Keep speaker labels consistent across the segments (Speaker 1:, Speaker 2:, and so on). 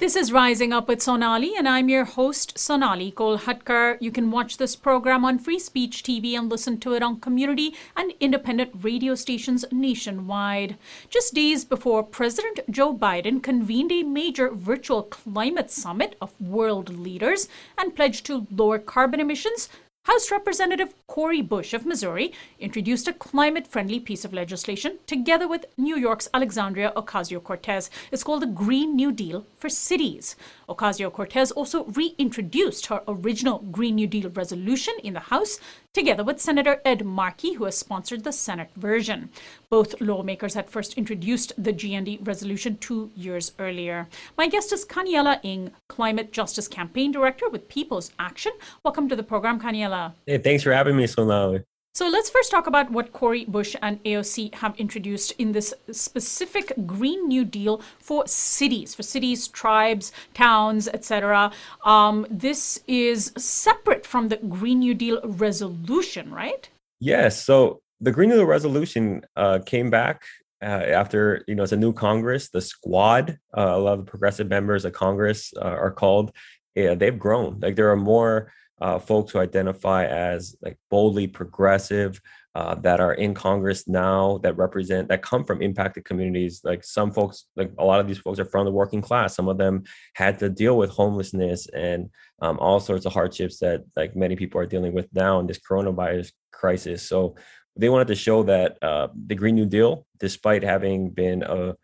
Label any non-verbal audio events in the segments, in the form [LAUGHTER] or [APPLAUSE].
Speaker 1: This is Rising Up with Sonali, and I'm your host, Sonali Kolhatkar. You can watch this program on Free Speech TV and listen to it on community and independent radio stations nationwide. Just days before President Joe Biden convened a major virtual climate summit of world leaders and pledged to lower carbon emissions, House Representative Cori Bush of Missouri introduced a climate friendly piece of legislation together with New York's Alexandria Ocasio Cortez. It's called the Green New Deal for Cities. Ocasio Cortez also reintroduced her original Green New Deal resolution in the House together with Senator Ed Markey, who has sponsored the Senate version. Both lawmakers had first introduced the GND resolution two years earlier. My guest is Kaniela Ng, Climate Justice Campaign Director with People's Action. Welcome to the program, Kaniela.
Speaker 2: Hey, thanks for having me, Sonali.
Speaker 1: So let's first talk about what Cori Bush and AOC have introduced in this specific Green New Deal for cities, for cities, tribes, towns, etc. Um, this is separate from the Green New Deal resolution, right?
Speaker 2: Yes. So the Green New Deal resolution uh, came back uh, after you know it's a new Congress. The Squad, uh, a lot of the progressive members of Congress uh, are called. Yeah, they've grown. Like there are more uh, folks who identify as like boldly progressive uh, that are in Congress now that represent that come from impacted communities. Like some folks, like a lot of these folks are from the working class. Some of them had to deal with homelessness and um, all sorts of hardships that like many people are dealing with now in this coronavirus crisis. So they wanted to show that uh, the Green New Deal, despite having been a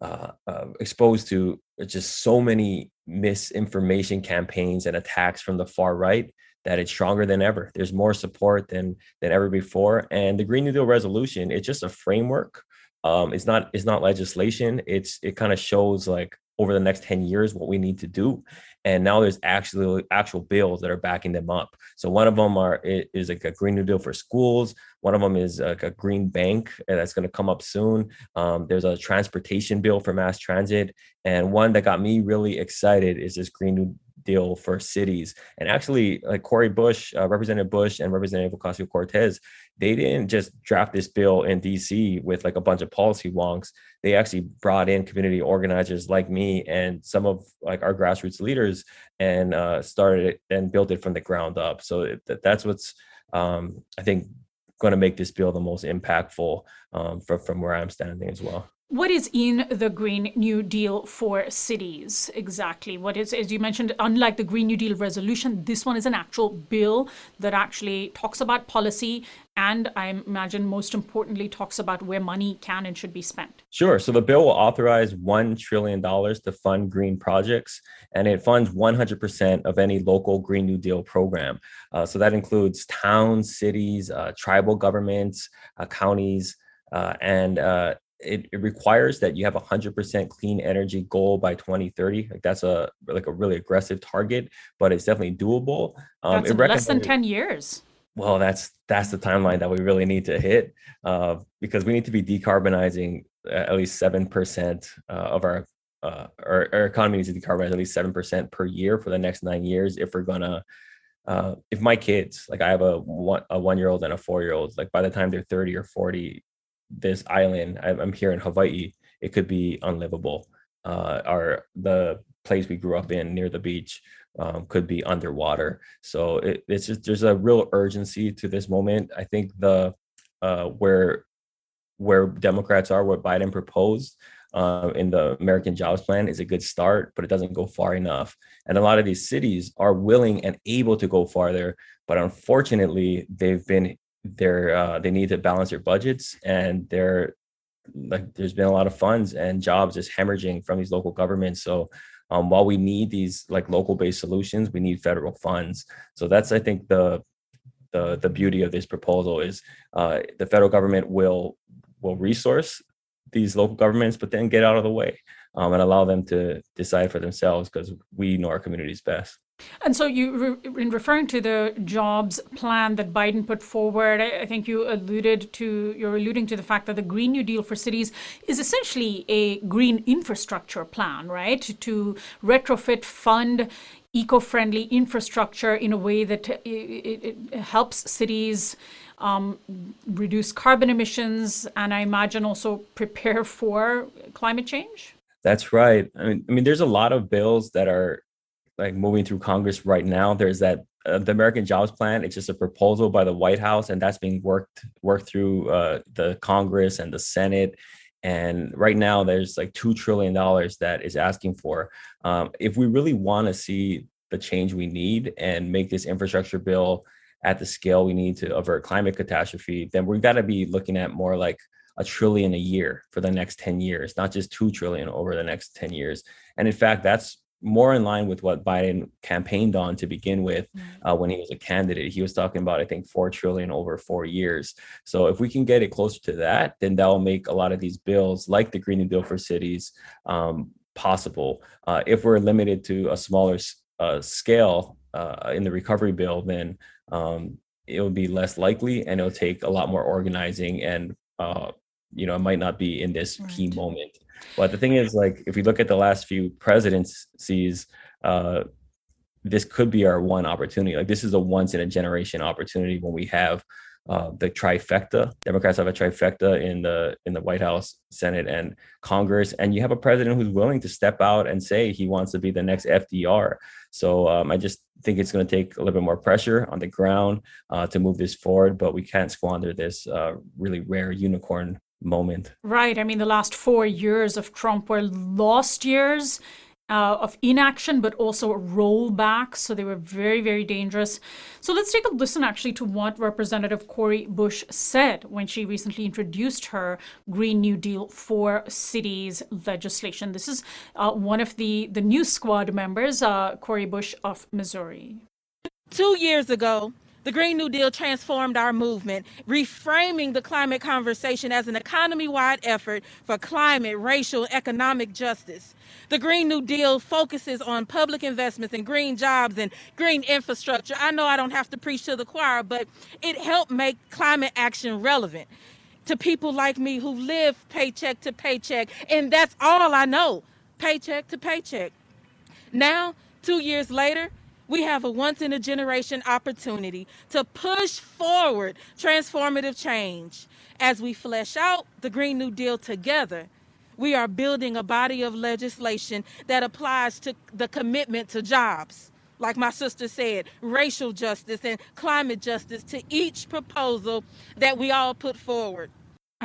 Speaker 2: uh, uh, exposed to just so many misinformation campaigns and attacks from the far right that it's stronger than ever. There's more support than than ever before. And the Green New Deal resolution, it's just a framework. Um, it's not it's not legislation. It's it kind of shows like over the next 10 years what we need to do. And now there's actually actual bills that are backing them up. So one of them are is like a green new deal for schools. One of them is like a green bank that's going to come up soon. Um, there's a transportation bill for mass transit. And one that got me really excited is this green new deal for cities. And actually, like Cori Bush, uh, Representative Bush, and Representative Ocasio Cortez, they didn't just draft this bill in DC with like a bunch of policy wonks. They actually brought in community organizers like me and some of like our grassroots leaders and uh, started it and built it from the ground up. So it, that's what's um, I think going to make this bill the most impactful um, for, from where I'm standing as well.
Speaker 1: What is in the Green New Deal for cities exactly? What is, as you mentioned, unlike the Green New Deal resolution, this one is an actual bill that actually talks about policy and I imagine most importantly talks about where money can and should be spent.
Speaker 2: Sure. So the bill will authorize $1 trillion to fund green projects, and it funds 100% of any local Green New Deal program. Uh, so that includes towns, cities, uh, tribal governments, uh, counties. Uh, and uh, it, it requires that you have a hundred percent clean energy goal by 2030. Like that's a like a really aggressive target, but it's definitely doable.
Speaker 1: Um, that's less than 10 years.
Speaker 2: Well, that's that's the timeline that we really need to hit uh, because we need to be decarbonizing at least seven percent uh, of our, uh, our our economy needs to decarbonize at least seven percent per year for the next nine years if we're gonna uh, if my kids like i have a one a one year old and a four year old like by the time they're 30 or 40 this island i'm here in hawaii it could be unlivable. Uh our the place we grew up in near the beach um, could be underwater. So it, it's just there's a real urgency to this moment. I think the uh where where democrats are what biden proposed uh, in the American Jobs Plan is a good start, but it doesn't go far enough. And a lot of these cities are willing and able to go farther, but unfortunately, they've been they're uh, they need to balance their budgets and they're like there's been a lot of funds and jobs just hemorrhaging from these local governments. So um, while we need these like local based solutions we need federal funds. So that's i think the the the beauty of this proposal is uh, the federal government will will resource these local governments but then get out of the way um, and allow them to decide for themselves because we know our communities best
Speaker 1: and so, you, in referring to the jobs plan that Biden put forward, I think you alluded to, you're alluding to the fact that the Green New Deal for cities is essentially a green infrastructure plan, right? To retrofit, fund eco-friendly infrastructure in a way that it, it, it helps cities um, reduce carbon emissions and I imagine also prepare for climate change.
Speaker 2: That's right. I mean, I mean, there's a lot of bills that are like moving through Congress right now. There's that uh, the American Jobs Plan. It's just a proposal by the White House, and that's being worked worked through uh, the Congress and the Senate. And right now, there's like two trillion dollars that is asking for. Um, if we really want to see the change we need and make this infrastructure bill at the scale we need to avert climate catastrophe, then we've got to be looking at more like a trillion a year for the next 10 years, not just 2 trillion over the next 10 years. And in fact, that's more in line with what Biden campaigned on to begin with uh, when he was a candidate. He was talking about, I think, 4 trillion over four years. So if we can get it closer to that, then that will make a lot of these bills, like the Green New Deal for cities, um, possible. Uh, if we're limited to a smaller uh, scale uh, in the recovery bill, then um, it will be less likely and it'll take a lot more organizing and uh, you know, it might not be in this right. key moment. But the thing is, like, if we look at the last few presidencies, uh, this could be our one opportunity. Like, this is a once in a generation opportunity when we have uh, the trifecta. Democrats have a trifecta in the in the White House, Senate, and Congress, and you have a president who's willing to step out and say he wants to be the next FDR. So um, I just think it's going to take a little bit more pressure on the ground uh, to move this forward, but we can't squander this uh, really rare unicorn moment.
Speaker 1: Right. I mean, the last four years of Trump were lost years. Uh, of inaction, but also rollbacks. So they were very, very dangerous. So let's take a listen actually to what Representative Cori Bush said when she recently introduced her Green New Deal for cities legislation. This is uh, one of the, the new squad members, uh, Cori Bush of Missouri.
Speaker 3: Two years ago, the Green New Deal transformed our movement, reframing the climate conversation as an economy wide effort for climate, racial, economic justice. The Green New Deal focuses on public investments in green jobs and green infrastructure. I know I don't have to preach to the choir, but it helped make climate action relevant to people like me who live paycheck to paycheck. And that's all I know paycheck to paycheck. Now, two years later, we have a once in a generation opportunity to push forward transformative change. As we flesh out the Green New Deal together, we are building a body of legislation that applies to the commitment to jobs. Like my sister said, racial justice and climate justice to each proposal that we all put forward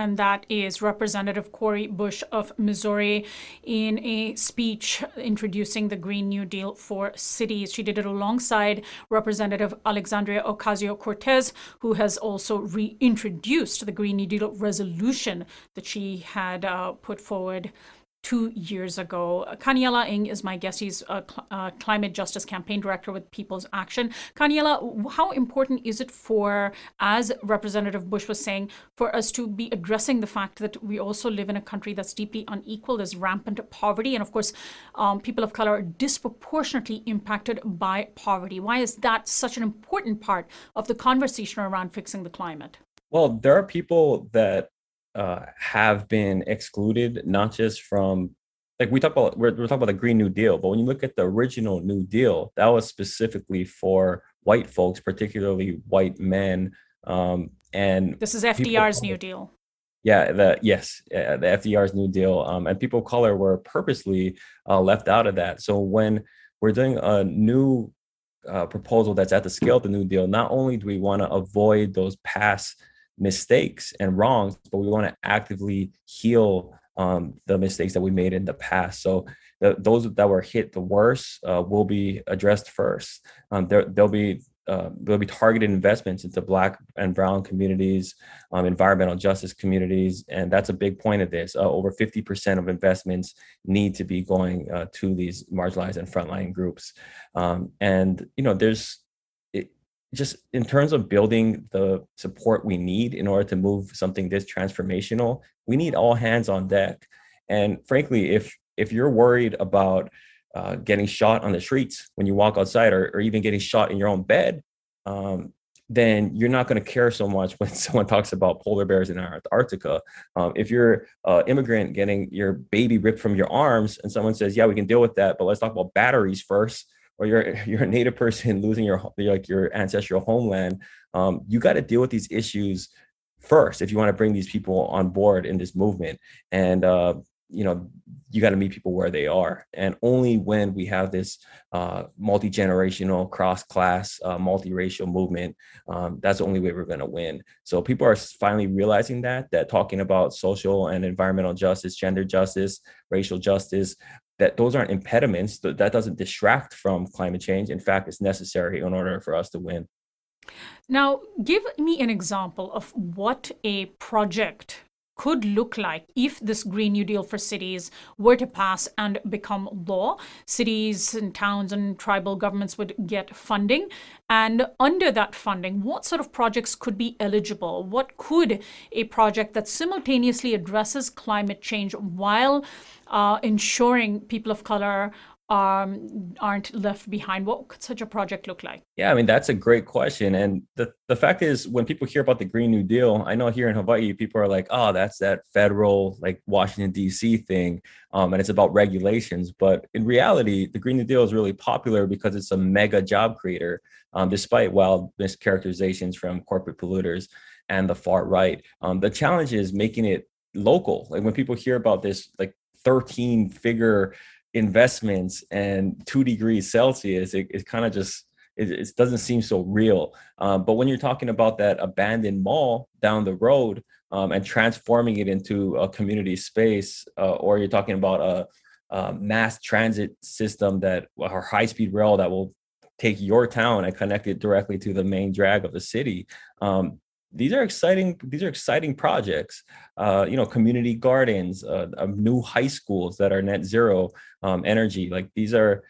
Speaker 1: and that is Representative Cori Bush of Missouri in a speech introducing the Green New Deal for cities. She did it alongside Representative Alexandria Ocasio Cortez, who has also reintroduced the Green New Deal resolution that she had uh, put forward two years ago. Kaniela Ng is my guest. He's a cl- uh, climate justice campaign director with People's Action. Kaniela, how important is it for, as Representative Bush was saying, for us to be addressing the fact that we also live in a country that's deeply unequal? There's rampant poverty. And of course, um, people of color are disproportionately impacted by poverty. Why is that such an important part of the conversation around fixing the climate?
Speaker 2: Well, there are people that uh, have been excluded, not just from like we talk about we're, we're talking about the Green New Deal, but when you look at the original New Deal, that was specifically for white folks, particularly white men. Um, and
Speaker 1: this is FDR's New Deal.
Speaker 2: Yeah, the yes, uh, the FDR's New Deal, um, and people of color were purposely uh, left out of that. So when we're doing a new uh, proposal that's at the scale of the New Deal, not only do we want to avoid those past mistakes and wrongs, but we want to actively heal um, the mistakes that we made in the past. So the, those that were hit the worst uh, will be addressed first. Um, there, there'll be uh, there'll be targeted investments into Black and Brown communities, um, environmental justice communities, and that's a big point of this. Uh, over 50% of investments need to be going uh, to these marginalized and frontline groups. Um, and you know, there's just in terms of building the support we need in order to move something this transformational, we need all hands on deck. And frankly, if if you're worried about uh, getting shot on the streets when you walk outside, or, or even getting shot in your own bed, um, then you're not going to care so much when [LAUGHS] someone talks about polar bears in Antarctica. Um, if you're an immigrant getting your baby ripped from your arms, and someone says, "Yeah, we can deal with that, but let's talk about batteries first or you're [LAUGHS] you're a native person losing your like your ancestral homeland, um, you got to deal with these issues first if you want to bring these people on board in this movement. And uh, you know you got to meet people where they are and only when we have this uh, multi-generational cross-class uh, multiracial movement um, that's the only way we're going to win so people are finally realizing that that talking about social and environmental justice gender justice racial justice that those aren't impediments that, that doesn't distract from climate change. In fact it's necessary in order for us to win.
Speaker 1: Now give me an example of what a project could look like if this Green New Deal for cities were to pass and become law. Cities and towns and tribal governments would get funding. And under that funding, what sort of projects could be eligible? What could a project that simultaneously addresses climate change while uh, ensuring people of color um, aren't left behind? What could such a project look like?
Speaker 2: Yeah, I mean that's a great question, and the the fact is, when people hear about the Green New Deal, I know here in Hawaii, people are like, "Oh, that's that federal, like Washington D.C. thing," um, and it's about regulations. But in reality, the Green New Deal is really popular because it's a mega job creator, um, despite wild mischaracterizations from corporate polluters and the far right. Um, the challenge is making it local. Like when people hear about this, like 13 figure investments and two degrees Celsius, it, it kind of just it, it, doesn't seem so real. Um, but when you're talking about that abandoned mall down the road um, and transforming it into a community space, uh, or you're talking about a, a mass transit system that or high speed rail that will take your town and connect it directly to the main drag of the city. Um, these are exciting these are exciting projects. Uh, you know community gardens uh, new high schools that are net zero um, energy. Like these are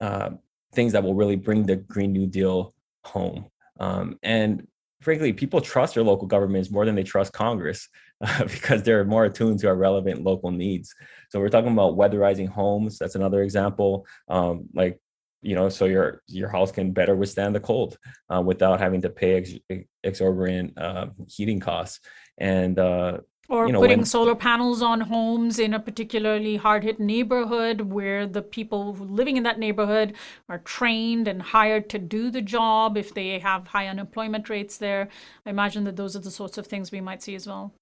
Speaker 2: uh, things that will really bring the green new deal home. Um, and frankly people trust their local governments more than they trust congress [LAUGHS] because they're more attuned to our relevant local needs. So we're talking about weatherizing homes. That's another example. Um, like you know so your your house can better withstand the cold uh, without having to pay ex- exorbitant uh, heating costs and uh,
Speaker 1: or
Speaker 2: you know,
Speaker 1: putting
Speaker 2: when,
Speaker 1: solar panels on homes in a particularly hard hit neighborhood where the people living in that neighborhood are trained and hired to do the job if they have high unemployment rates there. I imagine that those are the sorts of things we might see as well.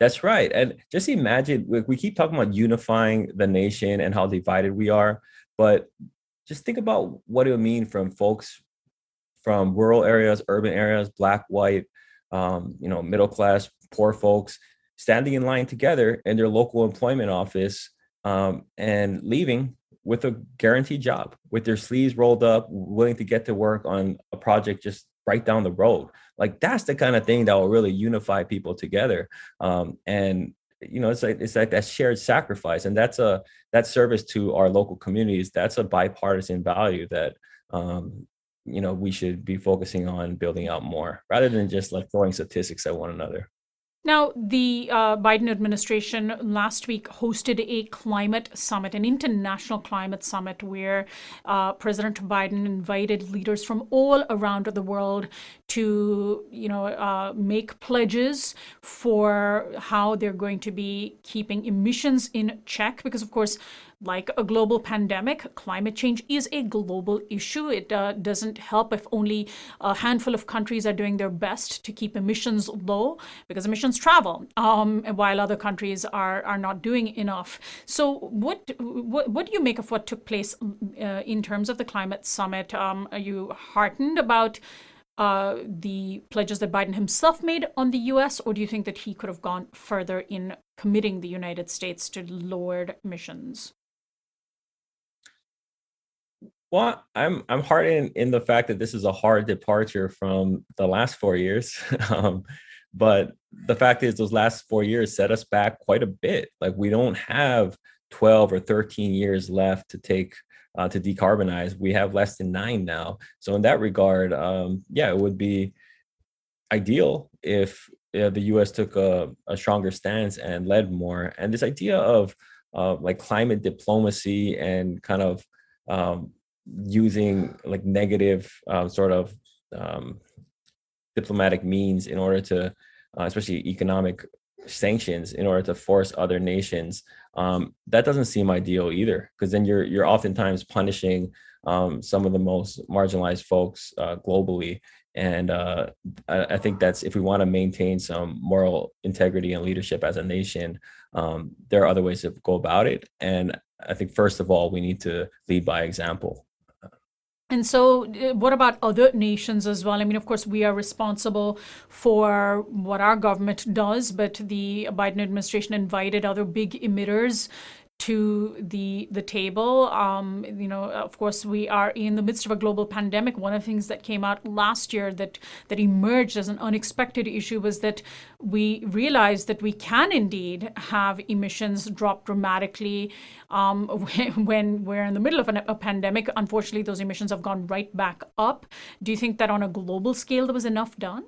Speaker 2: That's right. And just imagine we keep talking about unifying the nation and how divided we are, but just think about what it would mean from folks from rural areas, urban areas, black, white, um, you know, middle class, poor folks, standing in line together in their local employment office um, and leaving with a guaranteed job, with their sleeves rolled up, willing to get to work on a project just right down the road. Like that's the kind of thing that will really unify people together. Um, and you know it's like it's like that shared sacrifice and that's a that service to our local communities that's a bipartisan value that um you know we should be focusing on building out more rather than just like throwing statistics at one another
Speaker 1: now, the uh, Biden administration last week hosted a climate summit, an international climate summit, where uh, President Biden invited leaders from all around the world to, you know, uh, make pledges for how they're going to be keeping emissions in check. Because, of course, like a global pandemic, climate change is a global issue. It uh, doesn't help if only a handful of countries are doing their best to keep emissions low because emissions travel, um, while other countries are, are not doing enough. So, what, what, what do you make of what took place uh, in terms of the climate summit? Um, are you heartened about? Uh, the pledges that Biden himself made on the US, or do you think that he could have gone further in committing the United States to lowered emissions?
Speaker 2: Well, I'm I'm heartened in the fact that this is a hard departure from the last four years. [LAUGHS] um, but the fact is, those last four years set us back quite a bit. Like we don't have 12 or 13 years left to take uh, to decarbonize. We have less than nine now. So in that regard, um, yeah, it would be ideal if the U.S. took a, a, stronger stance and led more. And this idea of uh, like climate diplomacy and kind of um, using like negative uh, sort of um, diplomatic means in order to, uh, especially economic sanctions, in order to force other nations. Um, that doesn't seem ideal either, because then you're you're oftentimes punishing um, some of the most marginalized folks uh, globally, And uh, I, I, think that's if we want to maintain some moral integrity and leadership as a nation, um, there are other ways to go about it. And I think first of all, we need to lead by example.
Speaker 1: And so, uh, what about other nations as well? I mean, of course, we are responsible for what our government does, but the Biden administration invited other big emitters to the the table. Um, you know, of course, we are in the midst of a global pandemic. One of the things that came out last year that that emerged as an unexpected issue was that we realized that we can indeed have emissions drop dramatically um, [LAUGHS] when we're in the middle of an, a pandemic. Unfortunately, those emissions have gone right back up. Do you think that on a global scale there was enough done?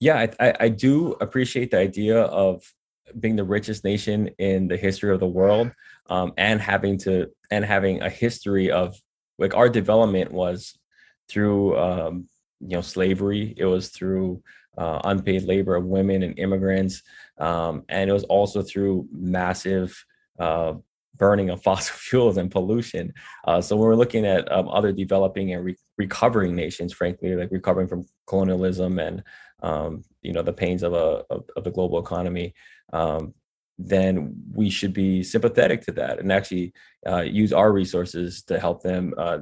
Speaker 2: Yeah, I, I, I do appreciate the idea of being the richest nation in the history of the world um, and having to and having a history of like our development was through um, you know slavery. It was through uh, unpaid labor of women and immigrants um, and it was also through massive uh, burning of [LAUGHS] fossil fuels and pollution uh, so when we're looking at um, other developing and re- recovering nations frankly like recovering from colonialism and um, you know the pains of a of, of the global economy um, then we should be sympathetic to that and actually uh, use our resources to help them uh,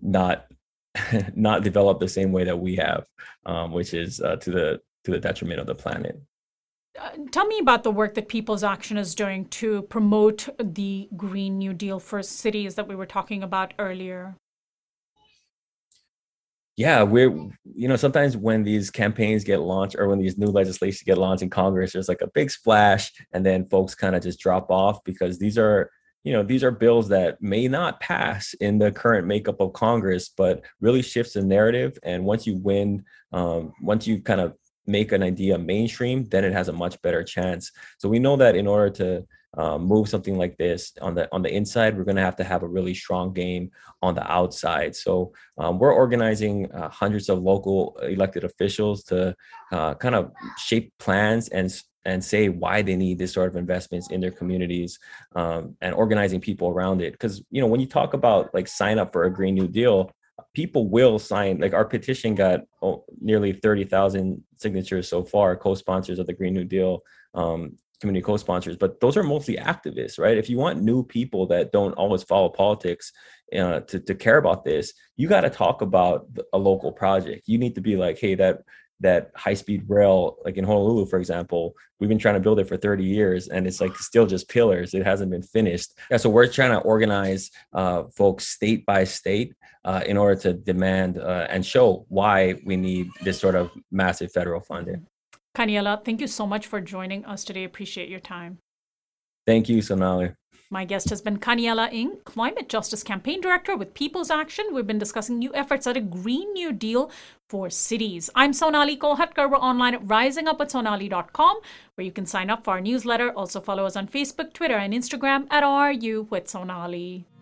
Speaker 2: not [LAUGHS] not develop the same way that we have, um, which is uh, to the to the detriment of the planet.
Speaker 1: Uh, tell me about the work that People's Action is doing to promote the Green New Deal for cities that we were talking about earlier
Speaker 2: yeah, we're you know sometimes when these campaigns get launched or when these new legislation get launched in Congress, there's like a big splash, and then folks kind of just drop off because these are you know these are bills that may not pass in the current makeup of Congress, but really shifts the narrative. And once you win, um, once you kind of make an idea mainstream, then it has a much better chance. So we know that in order to um, move something like this on the on the inside we're going to have to have a really strong game on the outside so um, we're organizing uh, hundreds of local elected officials to uh, kind of shape plans and and say why they need this sort of investments in their communities um, and organizing people around it because you know when you talk about like sign up for a green new deal people will sign like our petition got oh, nearly 30,000 signatures so far co-sponsors of the green new deal um, community co-sponsors, but those are mostly activists, right? If you want new people that don't always follow politics uh, to, to care about this, you got to talk about a local project. You need to be like, hey, that that high-speed rail, like in Honolulu, for example, we've been trying to build it for 30 years, and it's like still just pillars. It hasn't been finished. Yeah, so we're trying to organize uh, folks state by state uh, in order to demand uh, and show why we need this sort of massive federal funding.
Speaker 1: Kaniela, thank you so much for joining us today. Appreciate your time.
Speaker 2: Thank you, Sonali.
Speaker 1: My guest has been Kaniela Ng, Climate Justice Campaign Director with People's Action. We've been discussing new efforts at a Green New Deal for cities. I'm Sonali Kolhatkar. We're online at risingupwithsonali.com, where you can sign up for our newsletter. Also follow us on Facebook, Twitter, and Instagram at RU with Sonali.